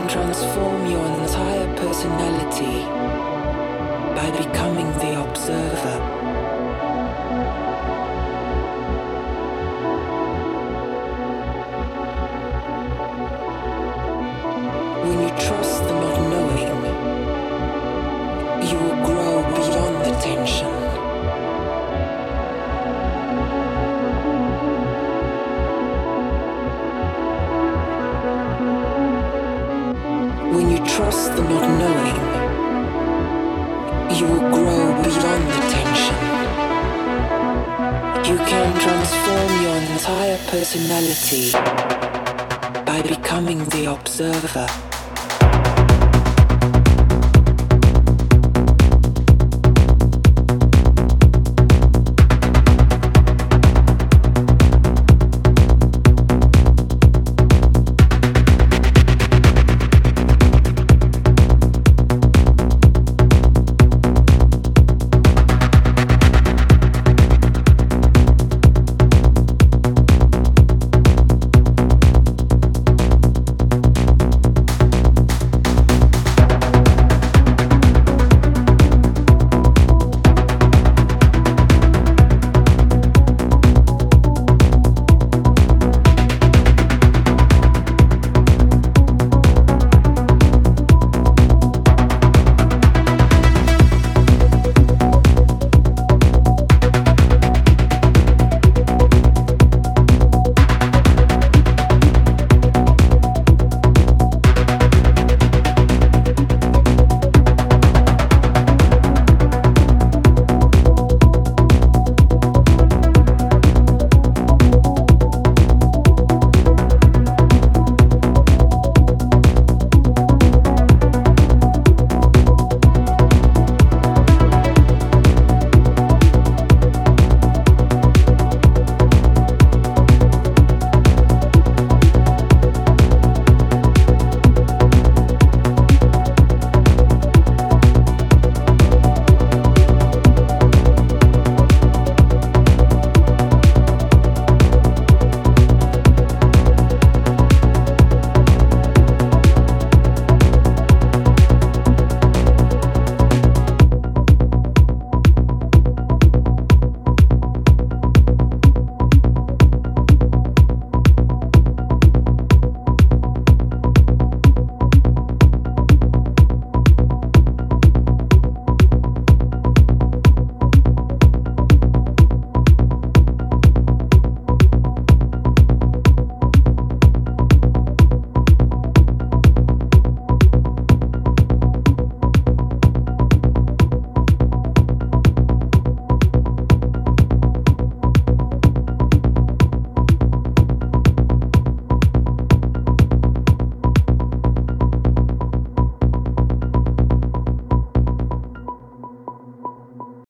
can transform your entire personality by becoming the observer. When you trust the not knowing, you will grow beyond the tension. the not knowing, you will grow beyond the tension. You can transform your entire personality by becoming the observer.